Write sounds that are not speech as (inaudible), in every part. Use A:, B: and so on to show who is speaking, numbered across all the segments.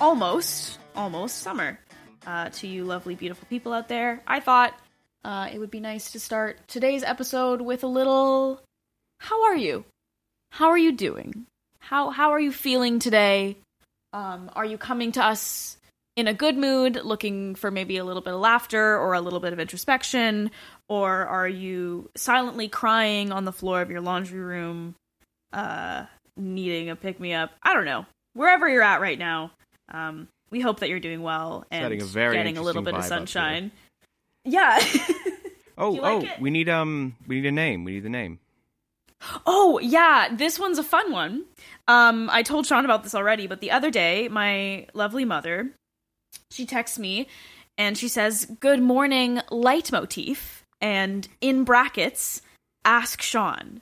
A: almost, almost summer uh, to you lovely, beautiful people out there. I thought uh, it would be nice to start today's episode with a little How are you? How are you doing? How, how are you feeling today? Um, are you coming to us in a good mood, looking for maybe a little bit of laughter or a little bit of introspection? Or are you silently crying on the floor of your laundry room, uh, needing a pick me up? I don't know. Wherever you're at right now, um, we hope that you're doing well and
B: Setting a very
A: getting a little bit of
B: interesting vibe up
A: sunshine. Yeah. (laughs)
B: Oh,
A: like
B: oh,
A: it?
B: we need um, we need a name. We need the name.
A: Oh, yeah, this one's a fun one. Um, I told Sean about this already, but the other day, my lovely mother, she texts me and she says, Good morning, leitmotif, and in brackets, ask Sean.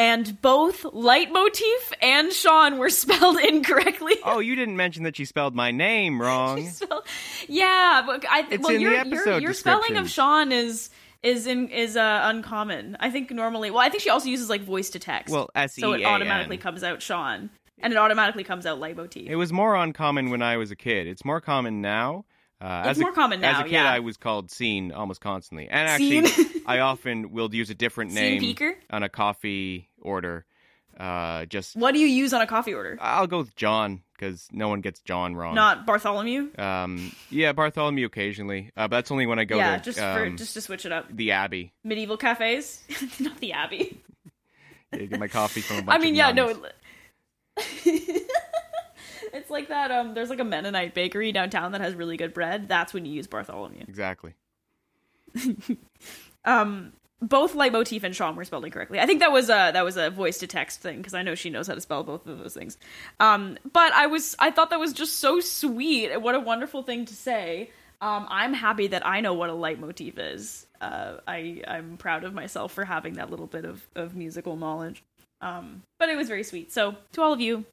A: And both leitmotif and Sean were (laughs) spelled incorrectly.
B: Oh, you didn't mention that she spelled my name (laughs) wrong.
A: Spell- yeah, but I
B: It's
A: well,
B: in
A: your, your,
B: episode
A: your spelling of Sean is is in is uh, uncommon. I think normally, well, I think she also uses like voice to text.
B: Well, S E
A: so it automatically comes out Sean, and it automatically comes out leitmotif.
B: It was more uncommon when I was a kid. It's more common now. Uh,
A: It's
B: as a,
A: more common
B: As a kid,
A: yeah.
B: I was called Scene almost constantly, and actually. (laughs) I often will use a different name on a coffee order. Uh, just
A: What do you use on a coffee order?
B: I'll go with John because no one gets John wrong.
A: Not Bartholomew.
B: Um, yeah, Bartholomew occasionally, uh, but that's only when I go
A: yeah,
B: to
A: just for
B: um,
A: just to switch it up.
B: the Abbey.
A: Medieval cafes, (laughs) not the Abbey. (laughs)
B: I get my coffee from a bunch
A: I mean, yeah,
B: nuns.
A: no. It's like that. Um, there's like a Mennonite bakery downtown that has really good bread. That's when you use Bartholomew.
B: exactly. (laughs)
A: Um, both leitmotif and Sean were spelled incorrectly. I think that was a that was a voice to text thing because I know she knows how to spell both of those things. Um, but I was I thought that was just so sweet. What a wonderful thing to say. Um, I'm happy that I know what a leitmotif is. Uh, I I'm proud of myself for having that little bit of of musical knowledge. Um, but it was very sweet. So to all of you,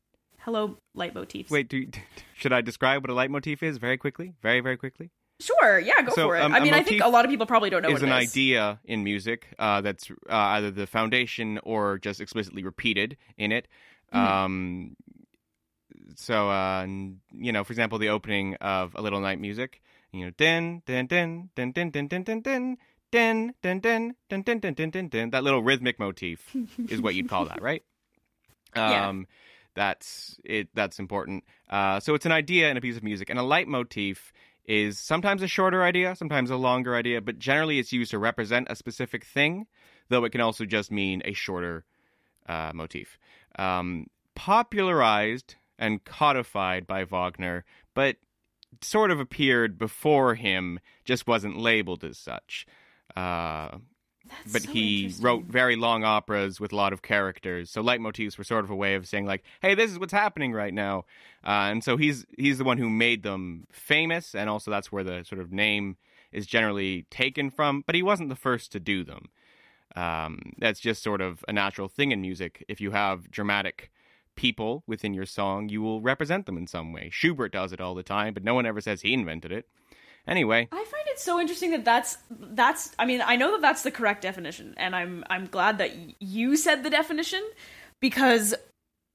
A: hello leitmotifs.
B: Wait, do, should I describe what a leitmotif is very quickly? Very, very quickly.
A: sure, yeah, go
B: So,
A: for it.
B: um,
A: I mean, I think a lot of people probably don't know
B: is
A: what
B: an
A: it is.
B: idea in music uh, that's uh, either the foundation or just explicitly repeated in it.
A: Mm-hmm.
B: Um, so, uh, you know, for example, the opening of A Little Night Music, you know, din, din, din, din, din, din, din, din, din, din, din, din, din, din, din, din, din, din, that little rhythmic motif is what you'd call that, right?
A: Yeah.
B: That's it. That's important. Uh, so it's an idea and a piece of music, and a leitmotif is sometimes a shorter idea, sometimes a longer idea, but generally it's used to represent a specific thing, though it can also just mean a shorter uh, motif. Um, popularized and codified by Wagner, but sort of appeared before him, just wasn't labeled as such. Uh,
A: That's
B: but
A: so
B: he wrote very long operas with a lot of characters. So leitmotifs were sort of a way of saying like, "Hey, this is what's happening right now," uh, and so he's he's the one who made them famous, and also that's where the sort of name is generally taken from. But he wasn't the first to do them. Um, that's just sort of a natural thing in music. If you have dramatic people within your song, you will represent them in some way. Schubert does it all the time, but no one ever says he invented it. Anyway,
A: I find it so interesting that that's that's. I mean, I know that that's the correct definition, and I'm I'm glad that you said the definition because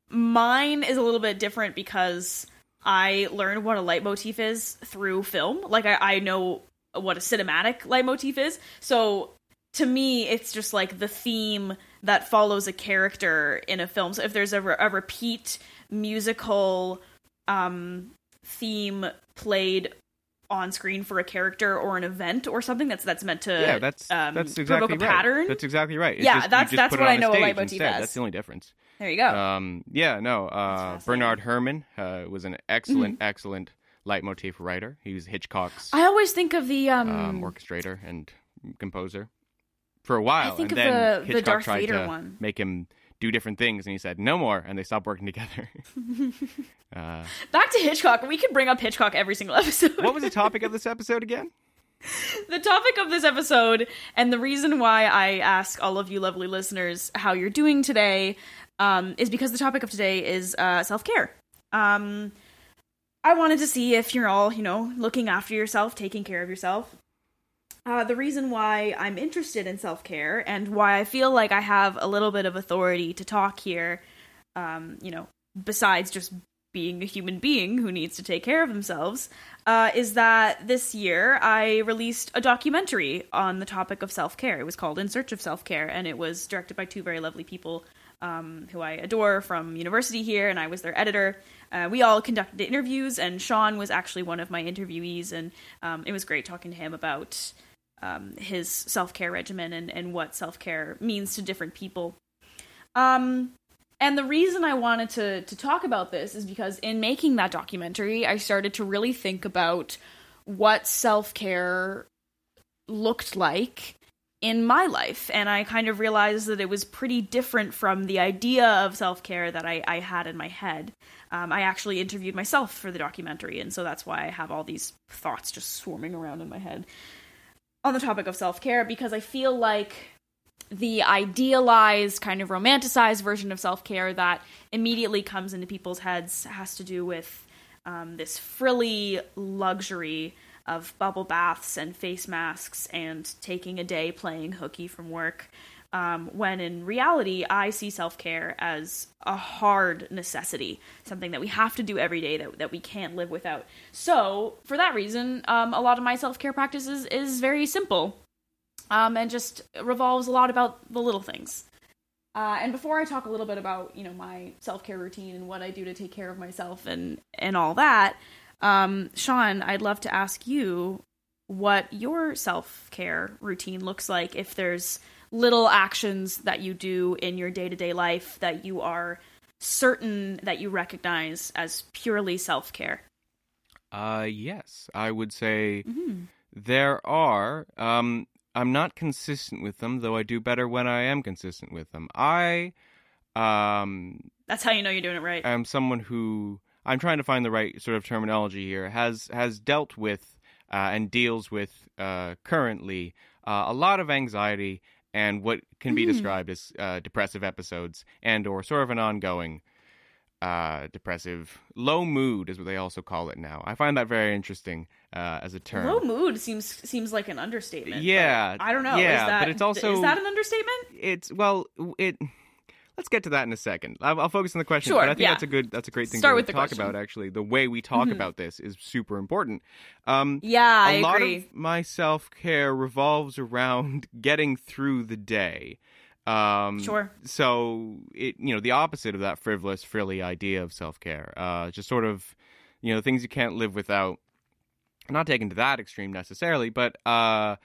A: mine is a little bit different because I learned what a leitmotif is through film. Like I, I know what a cinematic leitmotif is, so to me, it's just like the theme that follows a character in a film. So if there's a, re- a repeat musical um, theme played on screen for a character or an event or something that's that's meant to
B: yeah, that's
A: um,
B: that's
A: provoke
B: exactly
A: a
B: right.
A: pattern.
B: That's exactly right. It's
A: Yeah,
B: just-
A: that's- that's what I know a leitmotif
B: instead.
A: as.
B: That's the only difference.
A: there you go.
B: Um, yeah, no. Uh. Bernard Herrmann uh, was an excellent, excellent leitmotif writer. He was Hitchcock's
A: I always think of the um,
B: um, orchestrator and composer for a while.
A: I think
B: and
A: of
B: then
A: the- the Darth Vader one.
B: make him do different things, and he said no more, and they stopped working together. (laughs) (laughs) uh,
A: back to Hitchcock. We could bring up Hitchcock every single (laughs) episode.
B: what was the topic of this episode again?
A: the topic of this episode and the reason why I ask all of you lovely listeners how you're doing today um, is because the topic of today is uh, self care. Um, I wanted to see if you're all, you know, looking after yourself, taking care of yourself. Uh, the reason why I'm interested in self care and why I feel like I have a little bit of authority to talk here, um, you know, besides just being a human being who needs to take care of themselves, uh, is that this year I released a documentary on the topic of self care. It was called In Search of Self Care, and it was directed by two very lovely people um, who I adore from university here, and I was their editor. Uh, we all conducted interviews, and Sean was actually one of my interviewees, and um, it was great talking to him about um, his self care regimen and, and what self care means to different people. Um, and the reason I wanted to to talk about this is because in making that documentary, I started to really think about what self care looked like in my life, and I kind of realized that it was pretty different from the idea of self care that I, I, had in my head. Um, I actually interviewed myself for the documentary, and so that's why I have all these thoughts just swarming around in my head on the topic of self care because I feel like the idealized, kind of romanticized version of self care that immediately comes into people's heads has to do with um, this frilly luxury of bubble baths and face masks and taking a day playing hooky from work. Um, when in reality, I see self care as a hard necessity, something that we have to do every day that, that we can't live without. So, for that reason, um, a lot of my self care practices is very simple um, and just revolves a lot about the little things. Uh, and before I talk a little bit about you know my self care routine and what I do to take care of myself and and all that, um, Sean, I'd love to ask you what your self care routine looks like. If there's little actions that you do in your day to day life that you are certain that you recognize as purely self care.
B: Uh, yes, I would say mm-hmm. there are. Um, I'm not consistent with them, though I do better when I am consistent with them. I um
A: That's how you know you're doing it right.
B: I'm someone who I'm trying to find the right sort of terminology here. Has has dealt with uh, and deals with uh, currently uh, a lot of anxiety and what can be mm. described as uh, depressive episodes and or sort of an ongoing uh, depressive low mood is what they also call it now. I find that very interesting uh, as a term.
A: Low mood seems seems like an understatement.
B: Yeah,
A: I don't know.
B: Yeah,
A: that,
B: but it's also
A: is that an understatement?
B: It's well, it. Let's get to that in a second. I'll, I'll focus on the question,
A: sure,
B: but I think
A: yeah.
B: that's a good that's a great thing
A: Start
B: to talk
A: question.
B: about. Actually, the way we talk
A: mm-hmm.
B: about this is super important. Um,
A: yeah,
B: a
A: I
B: lot
A: agree.
B: of my self care revolves around (laughs) getting through the day. Um,
A: sure.
B: So it, you know, the opposite of that frivolous, frilly idea of self care, uh, just sort of, you know, things you can't live without. I'm not taken to that extreme necessarily, but uh,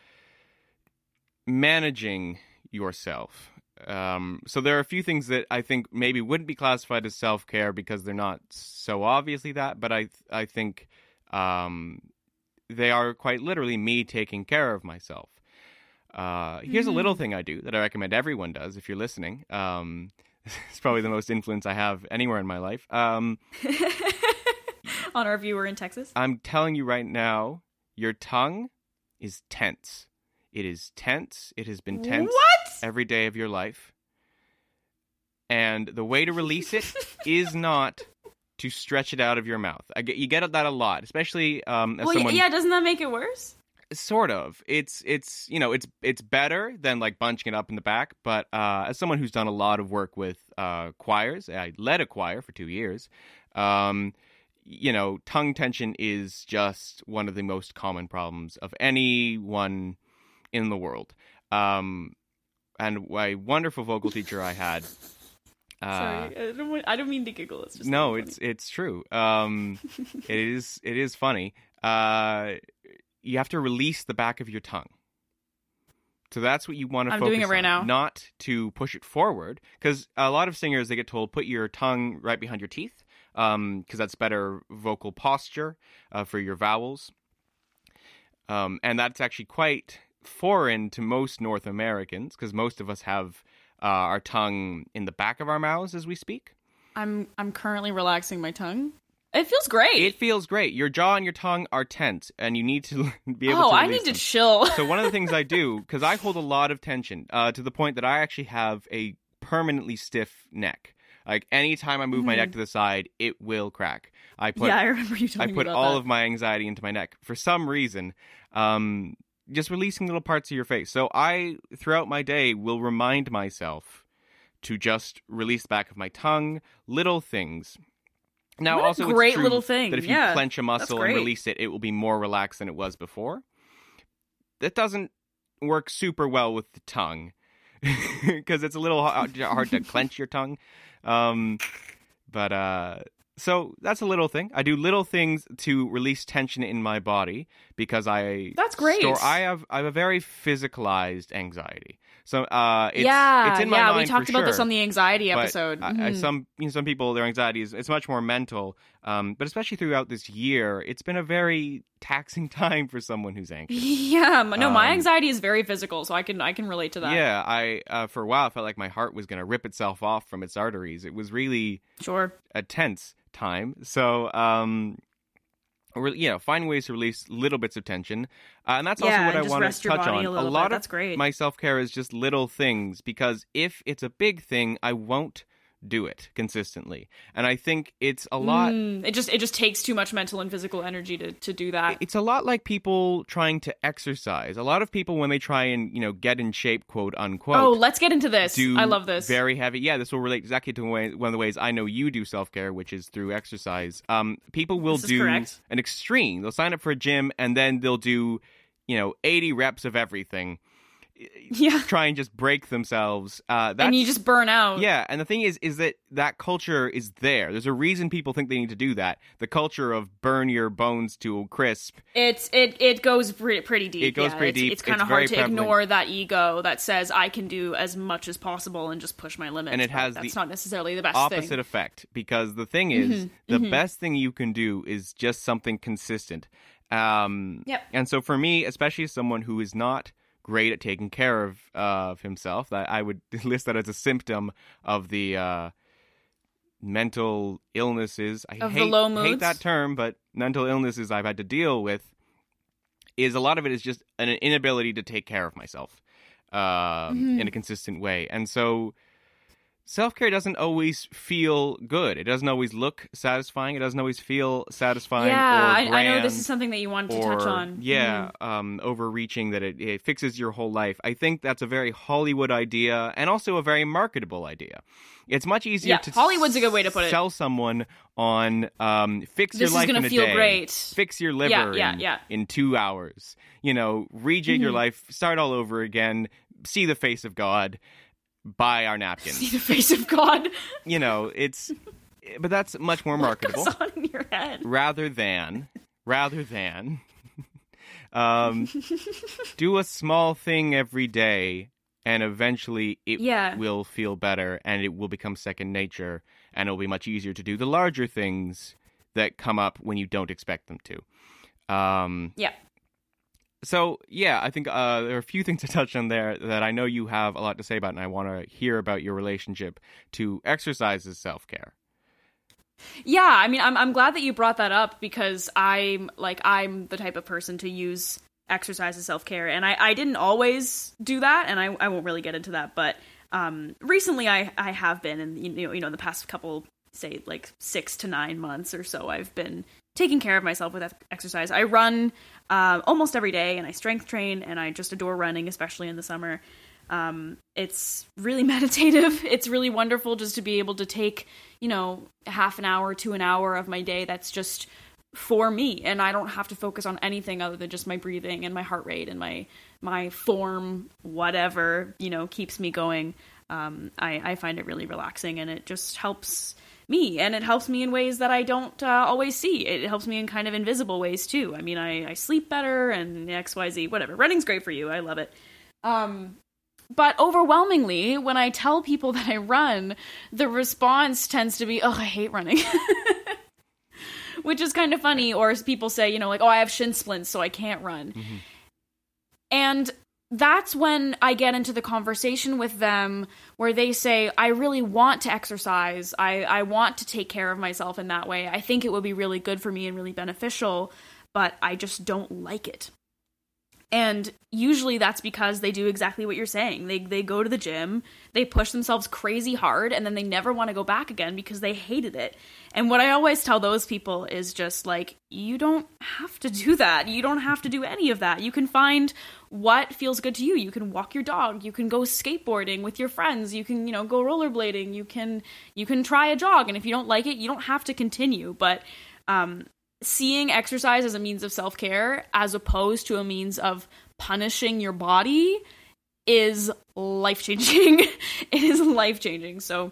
B: managing yourself. Um, so there are a few things that I think maybe wouldn't be classified as self care because they're not so obviously that, but I I think um, they are quite literally me taking care of myself. Uh, here's mm-hmm. a little thing I do that I recommend everyone does if you're listening. Um, (laughs) it's probably the most influence I have anywhere in my life. Um, (laughs)
A: On our viewer in Texas?
B: I'm telling you right now, your tongue is tense. It is tense. It has been tense
A: what?
B: Every day of your life. And the way to release it (laughs) is not to stretch it out of your mouth. I get, you get that a lot, especially um, as
A: well,
B: someone.
A: Yeah, doesn't that make it worse?
B: sort of it's it's you know it's it's better than like bunching it up in the back but uh as someone who's done a lot of work with uh choirs i led a choir for two years um you know tongue tension is just one of the most common problems of anyone in the world um and my wonderful vocal teacher i had (laughs)
A: uh, Sorry, I don't, I don't mean to giggle. It's just
B: no, it's it's true. Um, (laughs) it is it is funny. Uh, you have to release the back of your tongue. So that's what you want to
A: I'm
B: focus
A: doing it right
B: on,
A: now.
B: not to push it forward. Because a lot of singers they get told put your tongue right behind your teeth, because um, that's better vocal posture uh, for your vowels. Um, and that's actually quite foreign to most North Americans, because most of us have uh, our tongue in the back of our mouths as we speak.
A: I'm I'm currently relaxing my tongue. It feels great.
B: It feels great. Your jaw and your tongue are tense, and you need to (laughs) be able
A: oh,
B: to.
A: I need
B: them.
A: to chill.
B: so one of the things I do, (laughs) because I hold a lot of tension, uh, to the point that I actually have a permanently stiff neck. Like anytime I move mm-hmm. my neck to the side, it will crack. I put
A: yeah, I remember you
B: I put
A: all
B: that. of my anxiety into my neck for some reason. Um, just releasing little parts of your face. So I, throughout my day, will remind myself to just release the back of my tongue, little things Now, also,
A: great
B: it's true
A: little thing.
B: that if you clench a muscle and release it, it will be more relaxed than it was before. That doesn't work super well with the tongue (laughs) because it's a little hard, hard to clench your tongue. Um, but uh, so that's a little thing. I do little things to release tension in my body because I
A: That's great.
B: Store, I have I have a very physicalized anxiety. So uh, it's,
A: yeah,
B: it's in my
A: yeah. we talked about this on the anxiety episode.
B: I- I-
A: Mhm.
B: some you know, some people their anxiety is it's much more mental. Um, but especially throughout this year, it's been a very taxing (laughs) time for someone who's anxious.
A: yeah, no, my
B: Um,
A: anxiety is very physical, so I can I can relate to that.
B: Yeah, I uh, for a while felt like my heart was going to rip itself off from its arteries. It was really
A: Sure.
B: a tense time. So, um, re- you know, find ways to release little bits of tension, uh, and that's also
A: Yeah,
B: what I want to touch on.
A: a bit.
B: lot
A: That's
B: of
A: great.
B: my self care is just little things because if it's a big thing, I won't do it consistently, and I think it's a lot.
A: Mm, it just it just takes too much mental and physical energy to to do that.
B: It's a lot like people trying to exercise. A lot of people, when they try and you know get in shape, quote unquote,
A: oh, let's get into this. I love this.
B: very heavy. Yeah, this will relate exactly to way, one of the ways I know you do self care, which is through exercise. Um, people will do
A: correct.
B: an extreme. They'll sign up for a gym and then they'll do, you know, eighty reps of everything. (laughs)
A: yeah,
B: Try and just break themselves. Uh,
A: and you just burn out.
B: yeah, and the thing is, is that that culture is there. There's a reason people think they need to do that. The culture of burn your bones to a crisp.
A: It's it it goes pretty, pretty deep.
B: It goes
A: yeah.
B: pretty
A: it's,
B: deep.
A: It's kind of hard to
B: prevalent.
A: ignore that ego that says I can do as much as possible and just push my limits.
B: And it has
A: that's
B: the
A: not necessarily the best
B: opposite
A: thing.
B: effect because the thing is
A: Mm-hmm,
B: the best thing you can do is just something consistent um
A: Yep.
B: and so for me especially as someone who is not great at taking care of uh, of himself that i would (laughs) list that as a symptom of the uh mental illnesses. I
A: Of
B: hate, hate that term but mental illnesses i've had to deal with is a lot of it is just an inability to take care of myself uh,
A: Mm-hmm.
B: in a consistent way. And so self care doesn't always feel good. It doesn't always look satisfying. It doesn't always feel satisfying.
A: Yeah,
B: or
A: I, I know this is something that you wanted to touch on. Mm-hmm.
B: Yeah, um, overreaching that it, it fixes your whole life. I think that's a very Hollywood idea and also a very marketable idea. It's much easier
A: Yeah,
B: to
A: Hollywood's a good way to put it.
B: Sell someone on um, fix
A: This
B: your life in a
A: feel
B: day,
A: great.
B: fix your liver
A: Yeah, yeah,
B: in,
A: yeah.
B: in two hours. You know, rejig your life, start all over again, see the face of God, buy our napkins.
A: See the face of God.
B: you know, it's but that's much more
A: What
B: marketable
A: goes on in your head?
B: rather than rather than um (laughs) do a small thing every day and eventually it
A: Yeah.
B: will feel better and it will become second nature and it'll be much easier to do the larger things that come up when you don't expect them to um
A: Yeah.
B: So yeah, I think uh, there are a few things to touch on there that I know you have a lot to say about, and I want to hear about your relationship to exercise as self care.
A: Yeah, I mean, I'm I'm glad that you brought that up because I'm like I'm the type of person to use exercise as self care, and I I didn't always do that, and I I won't really get into that, but um recently I I have been, and you know you know the past couple say like six to nine months or so I've been taking care of myself with ex- exercise. I run uh, almost every day, and I strength train, and I just adore running, especially in the summer. Um, it's really (laughs) meditative. It's really wonderful just to be able to take, you know, half an hour to an hour of my day that's just for me and I don't have to focus on anything other than just my breathing and my heart rate and my my form whatever, you know, keeps me going. Um, I, I find it really relaxing and it just helps me and it helps me in ways that I don't uh, always see. It helps me in kind of invisible ways too. I mean, I, I sleep better and XYZ, whatever. Running's great for you. I love it. Um, but overwhelmingly, when I tell people (laughs) that I run, the response tends to be, "Oh, I hate running," (laughs) which is kind of funny. Or people say, you know, like, "Oh, I have shin splints, so I can't run," and that's when I get into the conversation with them where they say, I really want to exercise. I, I want to take care of myself in that way. I think it would be really good for me and really beneficial, but I just don't like it. And usually that's because they do exactly what you're saying. They they go to the gym, they push themselves crazy hard and then they never want to go back again because they hated it. And what I always tell those people is just like you don't have to do that. You don't have to do any of that. You can find what feels good to you. You can walk your dog, you can go skateboarding with your friends, you can, you know, go rollerblading, you can you can try a jog and if you don't like it, you don't have to continue, but um seeing exercise as a means of self care as opposed to a means of punishing your body is life changing. (laughs) it is life changing. So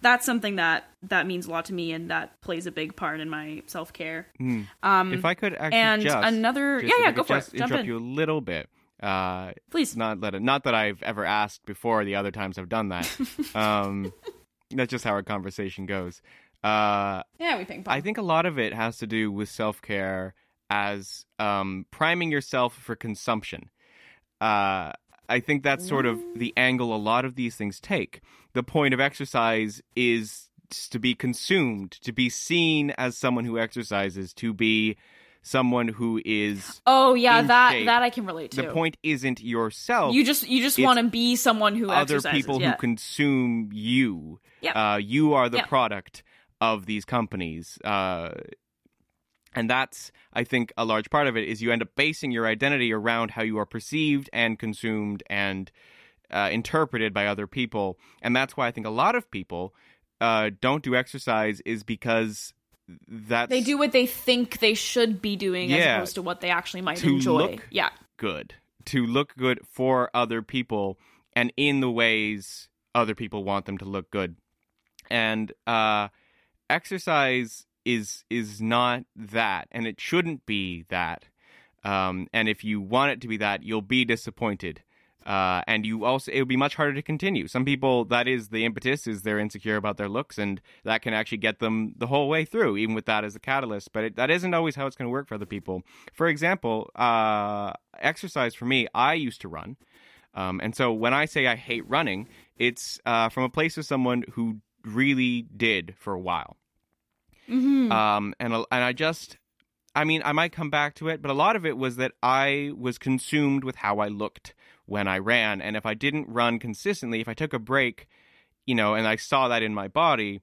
A: that's something that that means a lot to me and that plays a big part in my self care.
B: Mm.
A: Um,
B: if I could actually
A: and
B: just,
A: another,
B: just-
A: yeah, yeah, go for
B: just
A: it. Jump
B: interrupt
A: in,
B: you a little bit. Uh,
A: please.
B: not that not that I've ever asked before. The other times I've done that. (laughs) um, that's just how our conversation goes. Uh,
A: Yeah, we think.
B: I think a lot of it has to do with self care as um, priming yourself for consumption. Uh, I think that's sort of the angle a lot of these things take. The point of exercise is to be consumed, to be seen as someone who exercises, to be someone who is.
A: oh yeah, that
B: shape.
A: that I can relate to.
B: The point isn't yourself.
A: you just you just want to be someone who
B: other
A: exercises.
B: people
A: yeah.
B: who consume you.
A: Yep.
B: Uh, you are the
A: Yep.
B: product of these companies. Uh, and that's, I think, a large part of it is you end up basing your identity around how you are perceived and consumed and uh, interpreted by other people. And that's why I think a lot of people uh, don't do exercise is because that's
A: they do what they think they should be doing as opposed to what they actually might
B: To
A: enjoy.
B: look-
A: yeah.
B: good. To look good for other people and in the ways other people want them to look good. And uh exercise is is not that and it shouldn't be that. Um and if you want it to be that you'll be disappointed uh, and you also it would be much harder to continue. Some people that is the impetus is they're insecure about their looks, and that can actually get them the whole way through, even with that as a catalyst. But it, that isn't always how it's going to work for other people. For example, uh, exercise for me, I used to run, um, and so when I say I hate running, it's uh, from a place of someone who really did for a while.
A: Mm-hmm.
B: Um, and and I just, I mean, I might come back to it, but a lot of it was that I was consumed with how I looked when I ran, and if I didn't run consistently, if I took a break, you know, and I saw that in my body,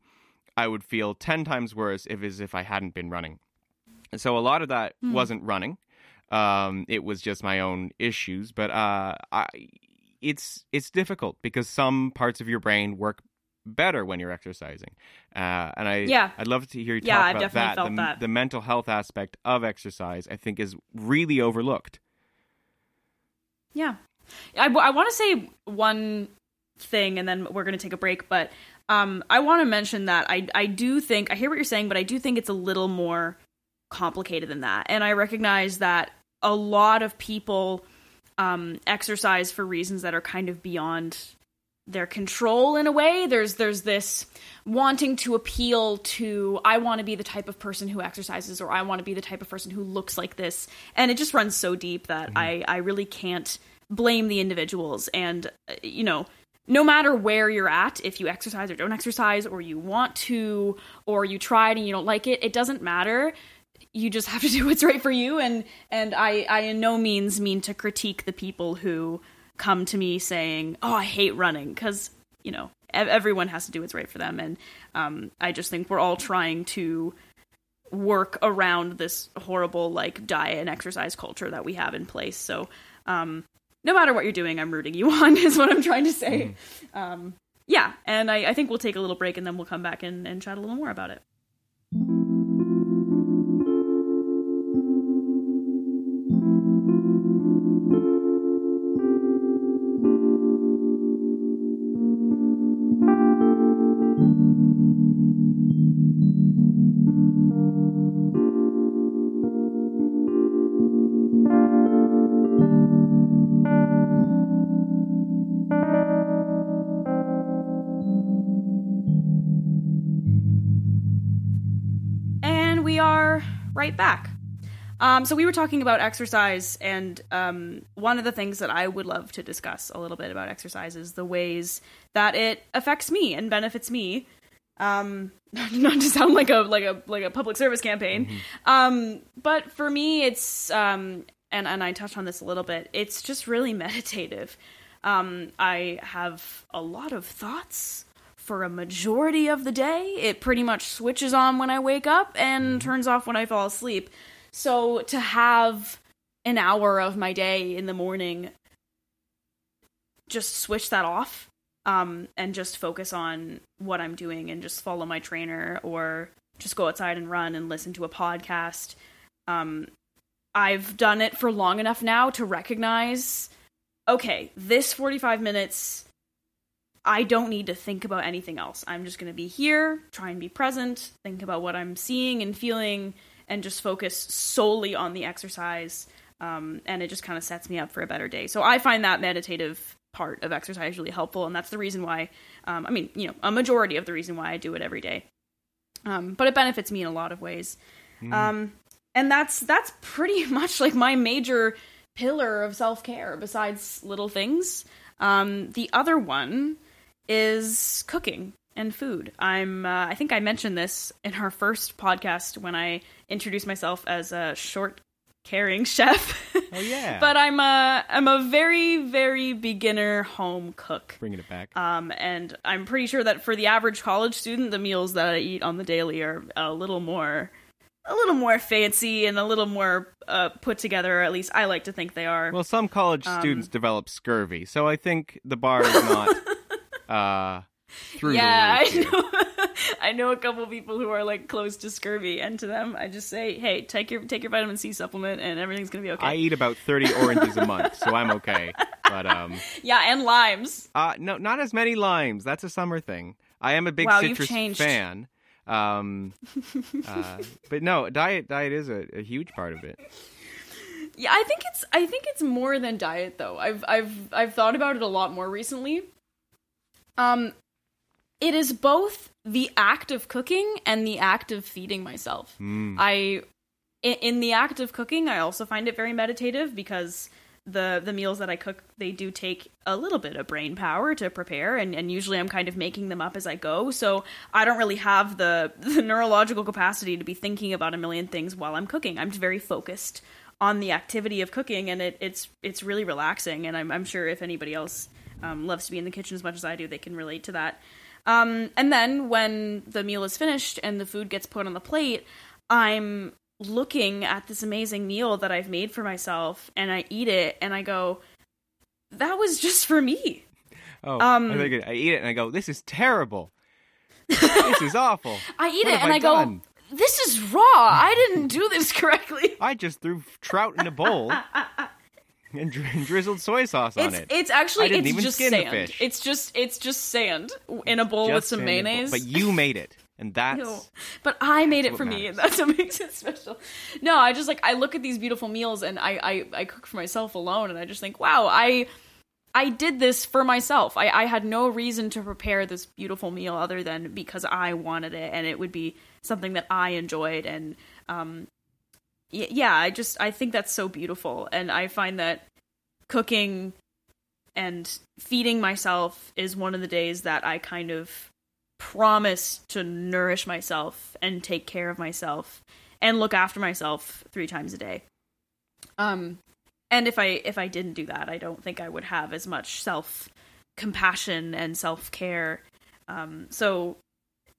B: I would feel ten times worse if as if I hadn't been running. And so a lot of that
A: Hmm.
B: wasn't running. Um, it was just my own issues, but uh, I, it's it's difficult because some parts of your brain work better when you're exercising. Uh, and I
A: Yeah.
B: I'd love to hear you talk
A: Yeah,
B: about
A: definitely
B: that.
A: felt
B: the,
A: that.
B: the mental health aspect of exercise, I think, is really overlooked.
A: Yeah. I, want to say one thing and then we're going to take a break, but um, I want to mention that I, I do think, I hear what you're saying, but I do think it's a little more complicated than that. And I recognize that a lot of people um, exercise for reasons that are kind of beyond their control in a way. There's there's this wanting to appeal to i want to be the type of person who exercises or i want to be the type of person who looks like this. And it just runs so deep that i i really can't blame the individuals. And uh, you know no matter where you're at if you exercise or don't exercise or you want to or you tried and you don't like it it doesn't matter. You just have to do (laughs) what's right for you. And and i i in no means mean to critique the people who come to me saying oh i hate running because you know ev- everyone has to do what's right for them. And um i just think we're all trying to work around this horrible like diet and exercise culture that we have in place. So um no matter what you're doing i'm rooting you (laughs) on is what i'm trying to say. Um yeah and I, I think we'll take a little break and then we'll come back and, and chat a little more about it are right back. Um, so we were talking about exercise, and um, one of the things that I would love to discuss a little bit about exercise is the ways that it affects me and benefits me. Um, (laughs) not to sound like a like a like a public service campaign, um, but for me, it's um, and and I touched on this a little bit. It's just really (laughs) meditative. Um, I have a lot of thoughts for a majority of the day. It pretty much switches on when I wake up and turns off when I fall asleep. So to have an hour of my day in the morning just switch that off um, and just focus on what I'm doing and just follow my trainer or just go outside and run and listen to a podcast. Um, I've done it for long enough now to recognize okay, this 45 minutes, I don't need to think about anything else. I'm just going to be here, try and be present, think about what I'm seeing and feeling, and just focus solely on the exercise. Um, and it just kind of sets me up for a better day. So I find that meditative part of exercise really helpful, and that's the reason why. Um, I mean, you know, a majority of the reason why I do it every day. Um, but it benefits me in a lot of ways.
B: Mm.
A: Um, and that's that's pretty (laughs) much like my major pillar of self care. Besides little things, um, the other one is cooking and food. I'm uh, I think I mentioned this in our first podcast when I introduced myself as a short caring (laughs) chef.
B: Oh yeah.
A: but I'm a I'm a very very beginner home cook.
B: bringing it back.
A: Um, and I'm pretty sure that for the average college student, the meals that I eat on the daily are a little more, a little more fancy and a little more uh, put together. Or at least I like to think they are.
B: well, some college
A: um,
B: students develop scurvy, so I think the bar is not (laughs) uh, through
A: yeah. I know. (laughs) I know a couple people who are like close to scurvy, and to them, I just say, "Hey, take your take your vitamin C supplement, and everything's gonna be okay."
B: I eat about thirty (laughs) oranges a month, so I'm okay. But um,
A: yeah, and limes.
B: uh, no, not as many limes. That's a summer thing. I am a big
A: Wow,
B: citrus fan. Um, (laughs) uh, but no, diet diet is a, a huge part of it.
A: Yeah, I think it's I think it's more than diet though. I've I've I've thought about it a lot more recently. Um it is both the act of cooking and the act of feeding myself.
B: Mm.
A: I in, in the act of cooking, I also find it very meditative because the the meals that I cook they do take a little bit of brain power to prepare and, and usually I'm kind of making them up as I go. So I don't really have the (laughs) the neurological capacity to be thinking about a million things while I'm cooking. I'm very focused on the activity of cooking and it, it's it's really relaxing and I'm I'm sure if anybody else um, loves to be in the kitchen as much as I do, they can relate to that. Um, and then when the meal is finished and the food gets put on the plate, I'm looking at this amazing meal that I've made for myself and I eat it and I go, that was just for me.
B: Oh,
A: Um,
B: I, it- I eat it and I go, "This is terrible. this is (laughs) awful."
A: I eat
B: What
A: it and
B: I
A: I, go, this is raw. I didn't do this (laughs) correctly.
B: I just threw trout in a bowl (laughs) (laughs) and, dri- drizzled soy sauce on
A: It's
B: it.
A: it's actually
B: I didn't
A: it's
B: even
A: just
B: skin the
A: sand.
B: fish.
A: It's just it's just sand in a bowl with some
B: sand and bowl.
A: mayonnaise.
B: But you (laughs) made it, and that's
A: No. But I made it for me, and that's what (laughs) makes it special. No, I just like I look at these beautiful meals, and I I, I cook for myself alone, and I just think, wow, I I did this for myself. I I had no reason to prepare this beautiful meal other than because I wanted it, and it would be something that I enjoyed, and um, yeah, I just I think that's so beautiful, and I find that cooking and feeding myself is one of the days that I kind of promise to nourish myself and take care of myself and look after myself three times a day. Um and if I if I didn't do that, I don't think I would have as much self compassion and self care. Um so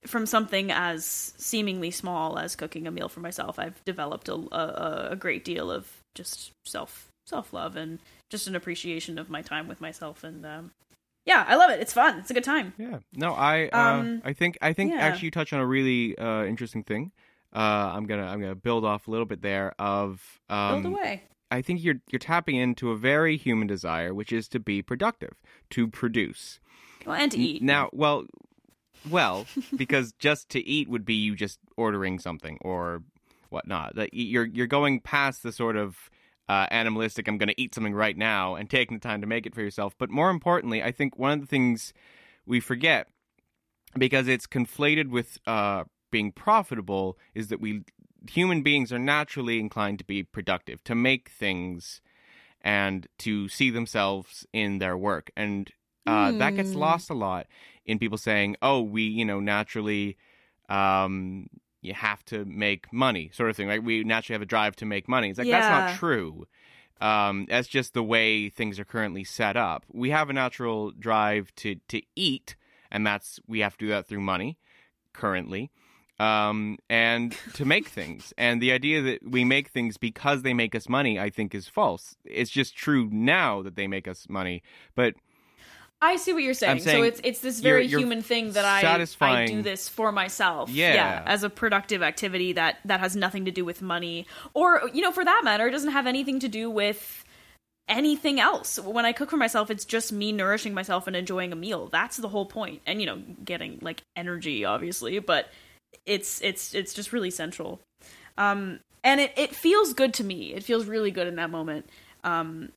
A: from something as seemingly small as cooking a meal for myself, I've developed a, a, a great deal of just self self love and just an appreciation of my time with myself. And um, yeah, I love it. It's fun. It's a good time.
B: Yeah. No, I uh,
A: Um,
B: I think I think
A: yeah.
B: actually you touch on a really uh, interesting thing. Uh, I'm gonna I'm gonna build off a little bit there of um,
A: Build away.
B: I think you're you're tapping into a very human desire, which is to be productive, to produce.
A: Well, and to eat.
B: Now, well, well, (laughs) because just to eat would be you just ordering something or whatnot. That you're you're going past the sort of uh, animalistic. I'm going to eat something right now and taking the time to make it for yourself. But more importantly, I think one of the things we forget because it's conflated with uh, being profitable is that we human beings are naturally inclined to be productive, to make things and to see themselves in their work. And uh, that gets
A: Hmm.
B: lost a lot in people saying, "Oh, we, you know, naturally, um, you have to make money," sort of thing. Like we naturally have a drive to make money. It's like that's not true. Um, that's just the way things are currently set up. We have a natural drive to to eat, and that's we have to do that through money currently. Um, and to make things. (laughs) And the idea that we make things because they make us money, I think, is false. It's just true now that they make us money, but
A: I see what you're saying.
B: saying
A: so it's it's this very
B: you're- you're
A: human thing that I I do this for myself.
B: Yeah.
A: as a productive activity that that has nothing to do with money, or you know, for that matter, it doesn't have anything to do with anything else. When I cook for myself, it's just me nourishing myself and enjoying a meal. That's the whole point. And you know, getting like energy, obviously, but it's it's it's just really central. Um, and it it feels good to me. It feels really good in that moment. Um,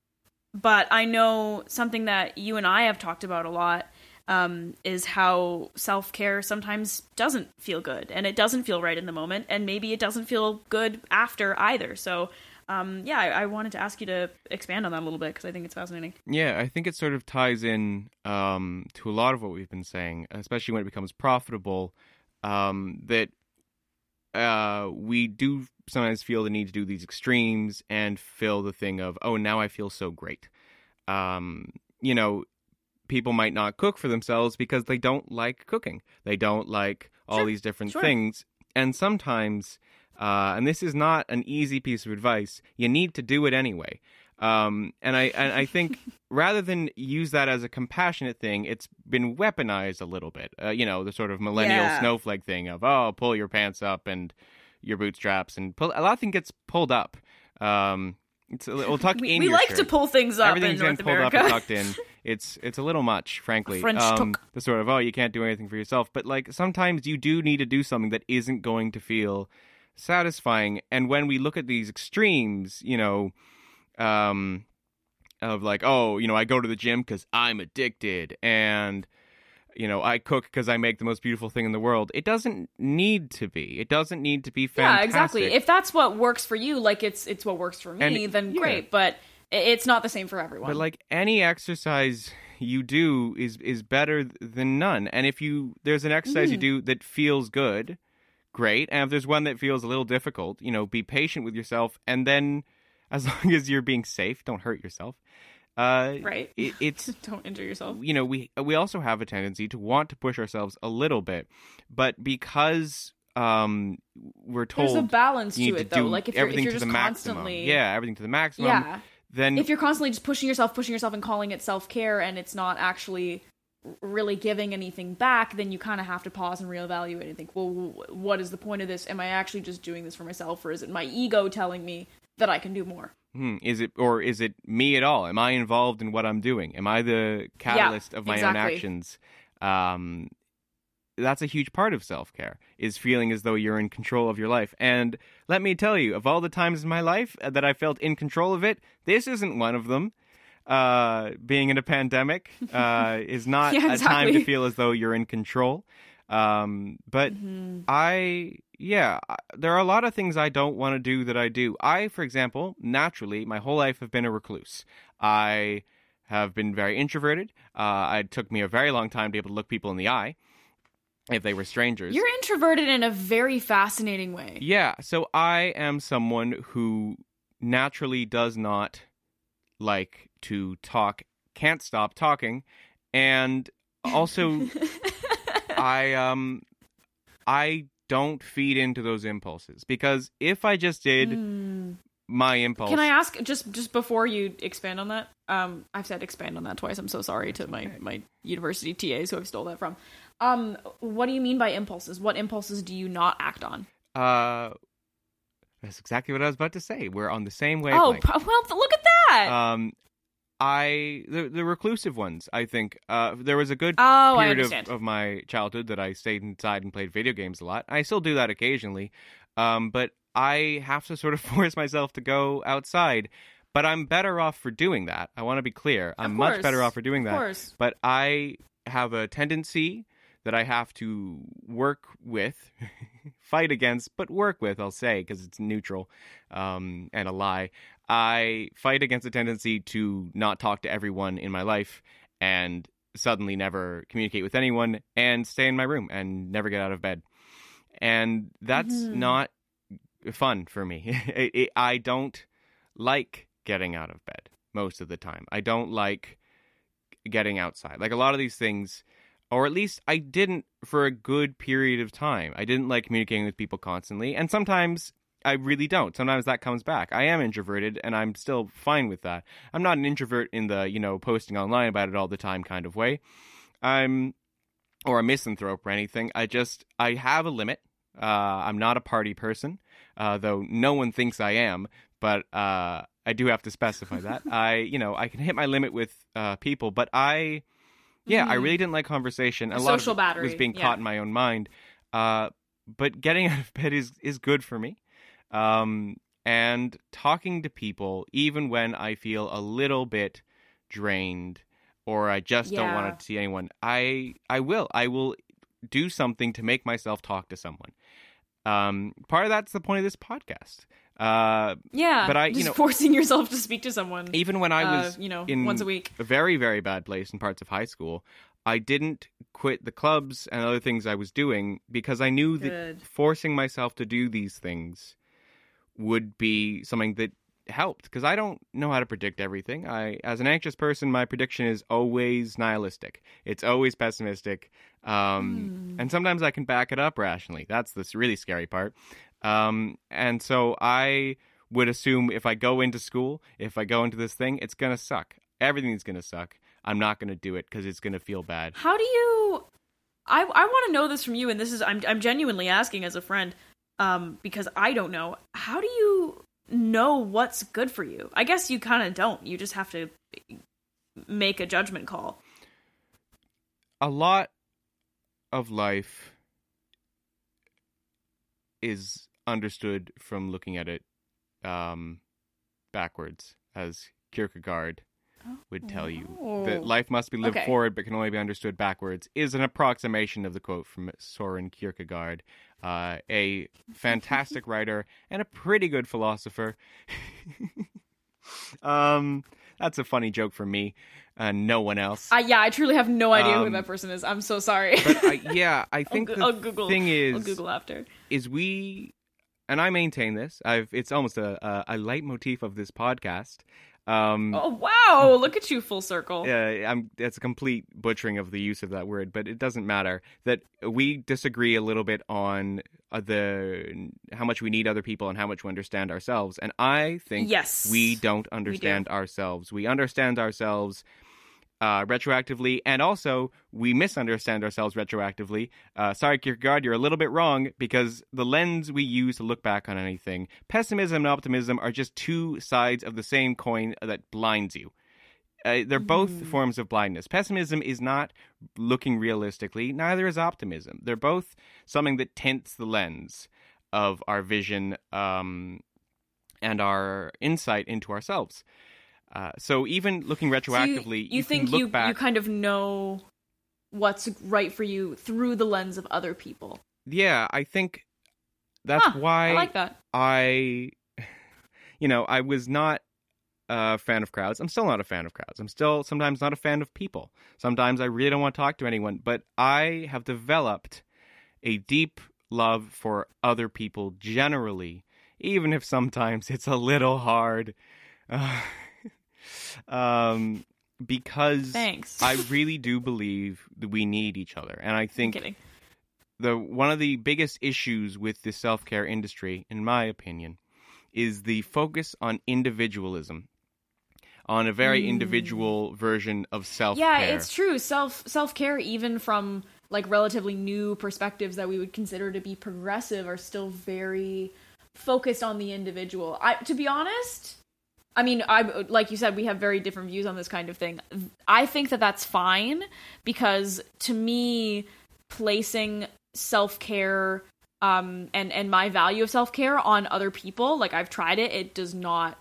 A: but I know something that you and I have talked about a lot um, is how self care sometimes doesn't feel good and it doesn't feel right in the moment, and maybe it doesn't feel good after either. So, um, yeah, I, I wanted to ask you to expand on that a little bit because I think it's fascinating.
B: Yeah, I think it sort of ties in um, to a lot of what we've been saying, especially when it becomes profitable. Um, that uh, we do sometimes feel the need to do these extremes and fill the thing of, oh, now I feel so great. Um, you know, people might not cook for themselves because they don't like cooking. They don't like all
A: Sure,
B: these different
A: sure.
B: things. And sometimes, uh, and this is not an easy piece of advice, you need to do it anyway. Um, and I and I think (laughs) rather than use that as a compassionate thing, it's been weaponized a little bit. Uh, you know, the sort of millennial
A: Yeah.
B: snowflake thing of oh, pull your pants up and your bootstraps and pull. A lot of things gets pulled up. Um, it's a, little tuck
A: We,
B: in
A: we like
B: shirt
A: to pull things up in
B: everything's
A: North
B: pulled
A: America.
B: up and tucked in. (laughs) It's it's a little much, frankly.
A: French
B: um,
A: tuck.
B: the sort of oh, you can't do anything for yourself, but like sometimes you do need to do something that isn't going to feel satisfying. And when we look at these extremes, you know, um, of like oh, you know, I go to the gym because I'm addicted, and you know, I cook because I make the most beautiful thing in the world. It doesn't need to be. It doesn't need to be fantastic.
A: Yeah, exactly. If that's what works for you, like it's it's what works for me,
B: And-
A: then
B: yeah.
A: great. But it's not the same for everyone.
B: But like any exercise you do is is better than none. And if you there's an exercise you do that feels good, great. And if there's one that feels a little difficult, you know, be patient with yourself. And then, as (laughs) long as you're being safe, don't hurt yourself. Uh,
A: Right.
B: It, it's (laughs)
A: Don't injure yourself.
B: you know we we also have a tendency to want to push ourselves a little bit, but because um we're told
A: There's a balance to it
B: to
A: though. Like if you're, if
B: everything
A: you're
B: to
A: just
B: the maximum,
A: constantly
B: yeah, everything to the maximum.
A: yeah.
B: Then
A: If you're constantly just pushing yourself, pushing yourself, and calling it self care, and it's not actually really giving anything back, then you kind of have to pause and reevaluate and think, well, w- what is the point of this? Am I actually just doing this for myself, or is it my ego telling me that I can do more?
B: Hmm, is it or is it me at all? Am I involved in what I'm doing? Am I the catalyst of my own actions? Um, that's a huge part of self care is feeling as though you're in control of your life. And let me tell you, of all the times in my life that I felt in control of it, this isn't one of them. Uh, being in a pandemic (laughs) uh, is not
A: Yeah,
B: a time to feel as though you're in control. Um, but
A: Mm-hmm.
B: I yeah, there are a lot of things I don't want to do that I do. I, for example, naturally, my whole life have been a recluse. I have been very introverted. Uh, it took me a very long time to be able to look people in the eye if they were strangers.
A: You're introverted in a very fascinating way.
B: Yeah, so I am someone who naturally does not like to talk, can't stop talking, and also (laughs) I um I don't feed into those impulses because if I just did my impulse.
A: Can I ask just just before you expand on that? Um, I've said expand on that twice. I'm so sorry to my my university TAs who I've stole that from. Um, what do you mean by impulses? What impulses do you not act on?
B: uh that's exactly what I was about to say. We're on the same
A: Oh,
B: wavelength.
A: p- well, look at that.
B: um I the the reclusive ones, I think. Uh there was a good
A: oh,
B: period of, of my childhood that I stayed inside and played video games a lot. I still do that occasionally. Um, but I have to sort of (laughs) force myself to go outside. But I'm better off for doing that. I want to be clear. I'm much better off for doing
A: Of
B: that.
A: course.
B: But I have a tendency that I have to work with, (laughs) fight against, but work with, I'll say, because it's neutral um, and a lie. I fight against a tendency to not talk to everyone in my life and suddenly never communicate with anyone and stay in my room and never get out of bed. And that's
A: Mhm.
B: not fun for me. (laughs) It- it- I don't like getting out of bed most of the time. I don't like getting outside. Like a lot of these things, or at least I didn't for a good period of time. I didn't like communicating with people constantly. And sometimes I really don't. Sometimes that comes back. I am introverted and I'm still fine with that. I'm not an introvert in the, you know, posting online about it all the time kind of way. I'm or a misanthrope or anything. I just I have a limit. Uh, I'm not a party person, uh, though no one thinks I am. But uh, I do have to specify that. (laughs) I, you know, I can hit my limit with uh, people, but I, yeah, I really didn't like conversation. A,
A: A
B: lot of
A: social
B: it
A: battery,
B: was being
A: yeah.
B: caught in my own mind. Uh, but getting (laughs) out of bed is is good for me. Um, and talking to people, even when I feel a little bit drained or I just don't want to see anyone, I I will I will do something to make myself talk to someone. Um, part of that's the point of this podcast. Uh,
A: Yeah,
B: But I- you know-
A: forcing (laughs) yourself to speak to someone.
B: even when I
A: uh,
B: was
A: you know,
B: in
A: once a week.
B: a very very bad place in parts of high school, I didn't quit the clubs and other things I was doing because I knew that forcing myself to do these things would be something that helped because I don't know how to predict everything. I as an anxious person, my prediction is always nihilistic. It's always pessimistic. Um
A: Hmm.
B: and sometimes I can back it up rationally. That's the really scary part. Um and so I would assume if I go into school, if I go into this thing, it's going to suck. Everything's going to suck. I'm not going to do it cuz it's going to feel bad.
A: How do you? I I want to know this from you, and this is I'm I'm genuinely asking as a friend, um, because I don't know. How do you know what's good for you? I guess you kind of don't. You just have to make a judgment call.
B: a lot of life is understood from looking at it um, backwards, as Kierkegaard would tell you. That
A: Oh.
B: life must be lived
A: Okay.
B: forward but can only be understood backwards is an approximation of the quote from Soren Kierkegaard, uh, a fantastic (laughs) writer and a pretty good philosopher. (laughs) um, that's a funny joke for me and no one else.
A: I yeah, I truly have no idea who
B: Um,
A: that person is. I'm so sorry.
B: but I, (laughs) yeah, I
A: I'll,
B: think
A: go-
B: the
A: I'll Google.
B: thing is
A: I'll Google after.
B: is we and I maintain this. I've it's almost a a, a leitmotif of this podcast. Um,
A: Oh wow! Look at you, full circle.
B: uh, I'm it's a complete butchering of the use of that word, but it doesn't matter. That we disagree a little bit on uh, the how much we need other people and how much we understand ourselves. And I think
A: Yes.
B: we don't understand ourselves. We understand ourselves uh, retroactively, and also we misunderstand ourselves retroactively. Uh, sorry, Kierkegaard, you're a little bit wrong because the lens we use to look back on anything, pessimism and optimism, are just two sides of the same coin that blinds you. Uh, they're both
A: Mm.
B: forms of blindness. Pessimism is not looking realistically, neither is optimism. They're both something that tints the lens of our vision um, and our insight into ourselves. Uh, so even looking
A: So you-
B: retroactively,
A: you,
B: can
A: think you
B: back.
A: you kind of know what's right for you through the lens of other people.
B: Yeah, I think that's
A: Huh,
B: why
A: I like that.
B: I, (sighs) you know, I was not a fan of crowds. I'm still not a fan of crowds. I'm still sometimes not a fan of people. Sometimes I really don't want to talk to anyone, but I have developed a deep love for other people generally, even if sometimes it's a little hard. (sighs) Uh, (laughs) um, because
A: Thanks.
B: I really do believe that we need each other, and I think the one of the biggest issues with the self-care industry in my opinion is the focus on individualism on a very
A: Mm.
B: individual version of self-care
A: Yeah, it's true. Self self care, even from like relatively new perspectives that we would consider to be progressive, are still very focused on the individual. I, to be honest, I mean, I like you said, we have very different views on this kind of thing. I think that that's fine because to me, placing self care um and and my value of self care on other people, like I've tried it, it does not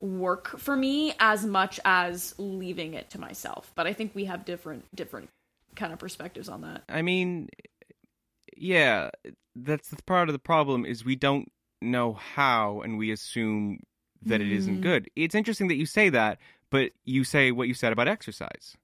A: work for me as much as leaving it to myself. But I think we have different different kind of perspectives on that.
B: i mean yeah that's the part of the problem is we don't know how and we assume that it isn't
A: Mm.
B: good it's interesting that you say that but you say what you said about exercise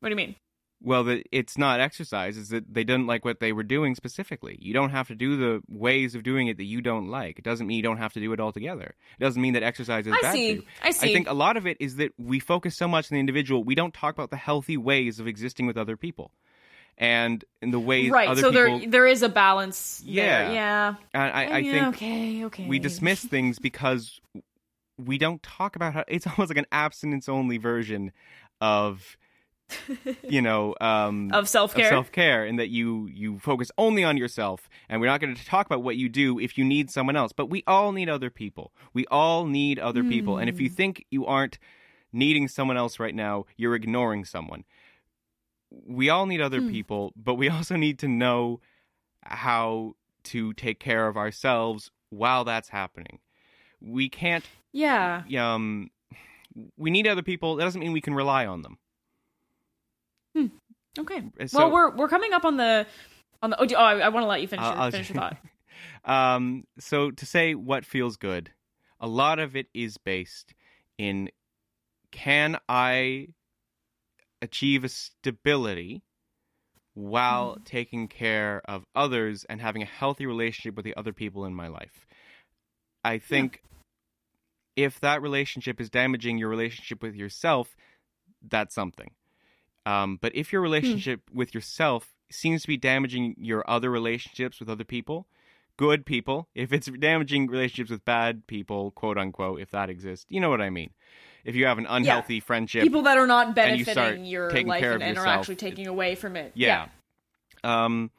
A: What do you mean?
B: Well, that it's not exercise. Is that they didn't like what they were doing specifically. You don't have to do the ways of doing it that you don't like. It doesn't mean you don't have to do it altogether. It doesn't mean that exercise is
A: I
B: bad
A: see.
B: for you.
A: I see.
B: I think a lot of it is that we focus so much on the individual, we don't talk about the healthy ways of existing with other people, and in the way
A: right. So
B: people.
A: there there is a balance.
B: Yeah.
A: There. Yeah.
B: and I, I
A: Yeah,
B: think
A: okay. Okay.
B: we dismiss things because we don't talk about how it's (laughs) almost like an abstinence only version of (laughs) you know um
A: of self care.
B: self care and that you you focus only on yourself and we're not going to talk about what you do if you need someone else but we all need other people we all need other people and if you
A: Hmm.
B: think you aren't needing someone else right now you're ignoring someone we all need other
A: Hmm.
B: people but we (laughs) also need to know how to take care of ourselves while that's happening we can't
A: Yeah.
B: um we need other people that doesn't mean we can rely on them Hmm.
A: Okay.
B: So-
A: well, we're we're coming up on the on the. Oh, do- oh I, I want to let you finish
B: I'll-
A: your, finish your thought. (laughs)
B: um, so to say what feels good, a lot of it is based in can I achieve a stability while taking care of others and having a healthy relationship with the other people in my life. I think if that relationship is damaging your relationship with yourself, that's something. Um, but if your relationship with yourself seems to be damaging your other relationships with other people, good people, if it's damaging relationships with bad people, quote unquote, if that exists, you know what I mean. If you have an unhealthy friendship,
A: People that are not
B: and you
A: benefiting your life and, and are actually taking away from it.
B: yeah. Um,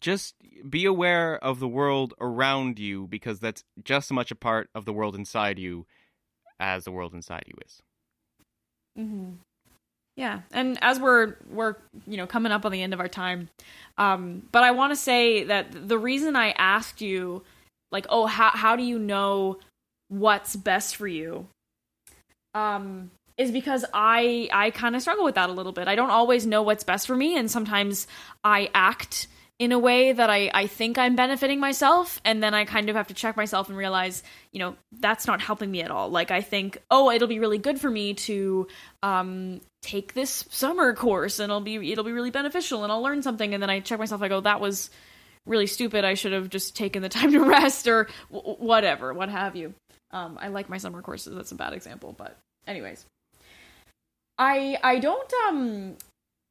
B: just be aware of the world around you because that's just as much a part of the world inside you as the world inside you is.
A: hmm Yeah, and as we're we're you know coming up on the end of our time, um, but I want to say that the reason I asked you, like, oh, how how do you know what's best for you, um, is because I I kind of struggle with that a little bit. I don't always know what's best for me, and sometimes I act in a way that I, I think I'm benefiting myself, and then I kind of have to check myself and realize, you know, that's not helping me at all. Like I think, oh, it'll be really good for me to um, take this summer course, and it'll be it'll be really beneficial, and I'll learn something. And then I check myself, I go, that was really stupid. I should have just taken the (laughs) time to rest, or w- whatever, what have you. Um, I like my summer courses. That's a bad example, but anyways, I I don't um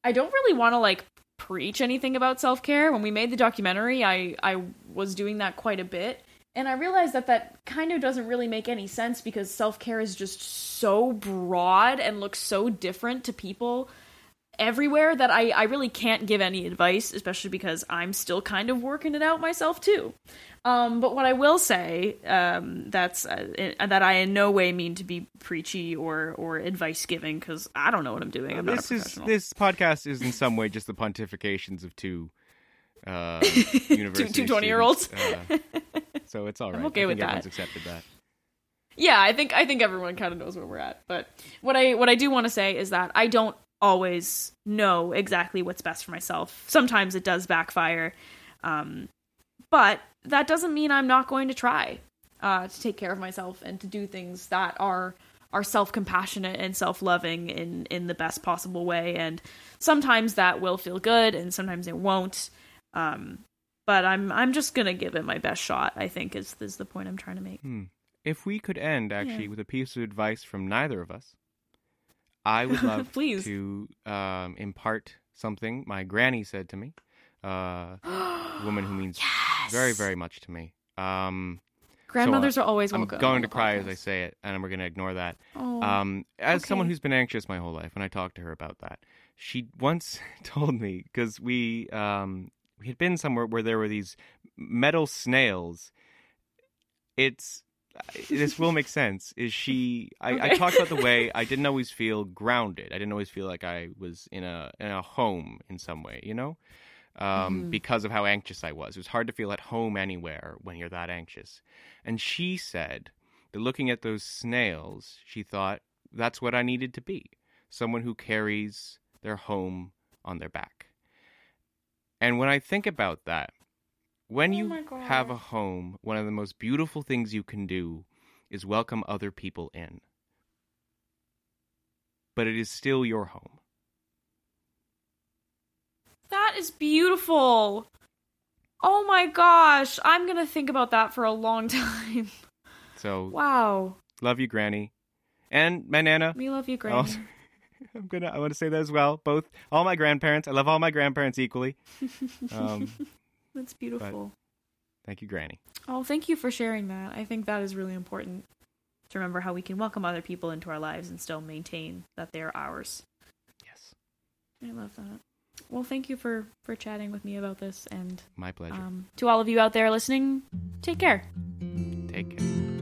A: I don't really want to like preach anything about self-care. When we made the documentary, I I was doing that quite a bit. And I realized that that kind of doesn't really make any sense because self-care is just so broad and looks so different to people everywhere that I, I really can't give any advice, especially because I'm still kind of working it out myself too. Um, but what I will say, um, that's uh, that I in no way mean to be preachy or or advice giving because I don't know what I'm doing. I'm not a
B: this is this podcast is in some way just the pontifications of two uh, (laughs) university
A: two 20-year-olds.
B: Uh, so it's all (laughs) right.
A: okay
B: I
A: with that.
B: Accepted that.
A: yeah i think i think everyone kind of knows where we're at but what i what i do want to say is that i don't always know exactly what's best for myself sometimes it does backfire um, but that doesn't mean i'm not going to try uh, to take care of myself and to do things that are are self-compassionate and self-loving in in the best possible way and sometimes that will feel good and sometimes it won't um, but i'm i'm just gonna give it my best shot i think is is the point i'm trying to make
B: Hmm. If we could end actually
A: Yeah.
B: with a piece of advice from neither of us, I would love (laughs)
A: Please.
B: to um, impart something my granny said to me. Uh, a woman who means (gasps) very, very much to me. Um,
A: Grandmothers are always
B: I'm going to cry as I say it, and we're going to ignore that.
A: Oh.
B: Um, as someone who's been anxious my whole life, when I talked to her about that, she once (laughs) told me because we um, we had been somewhere where there were these metal snails. It's this will make sense. Is she? I, I talked about the way (laughs) I didn't always feel grounded. I didn't always feel like I was in a in a home in some way. You know, um,
A: Mhm.
B: because of how anxious I was. It was hard to feel at home anywhere when you're that anxious. And she said that looking at those snails, she thought that's what I needed to be someone who carries their home on their back. And when I think about that, when
A: Oh
B: you have a home, one of the most beautiful things you can do is welcome other people in. But it is still your home.
A: That is beautiful. Oh my gosh, I'm gonna think about that for a long (laughs) time.
B: So
A: Wow,
B: love you, Granny, and my nana.
A: we love you, (laughs) Granny.
B: Also- I'm gonna. I want to say that as well. Both, all my grandparents. I love all my grandparents equally. (laughs) Um,
A: That's beautiful.
B: thank you, Granny.
A: Oh, thank you for sharing that. I think that is really important to remember how we can welcome other people into our lives and still maintain that they are ours.
B: Yes,
A: I love that. Well, thank you for for chatting with me about this, and
B: my pleasure.
A: um, to all of you out there listening, take care.
B: Take care.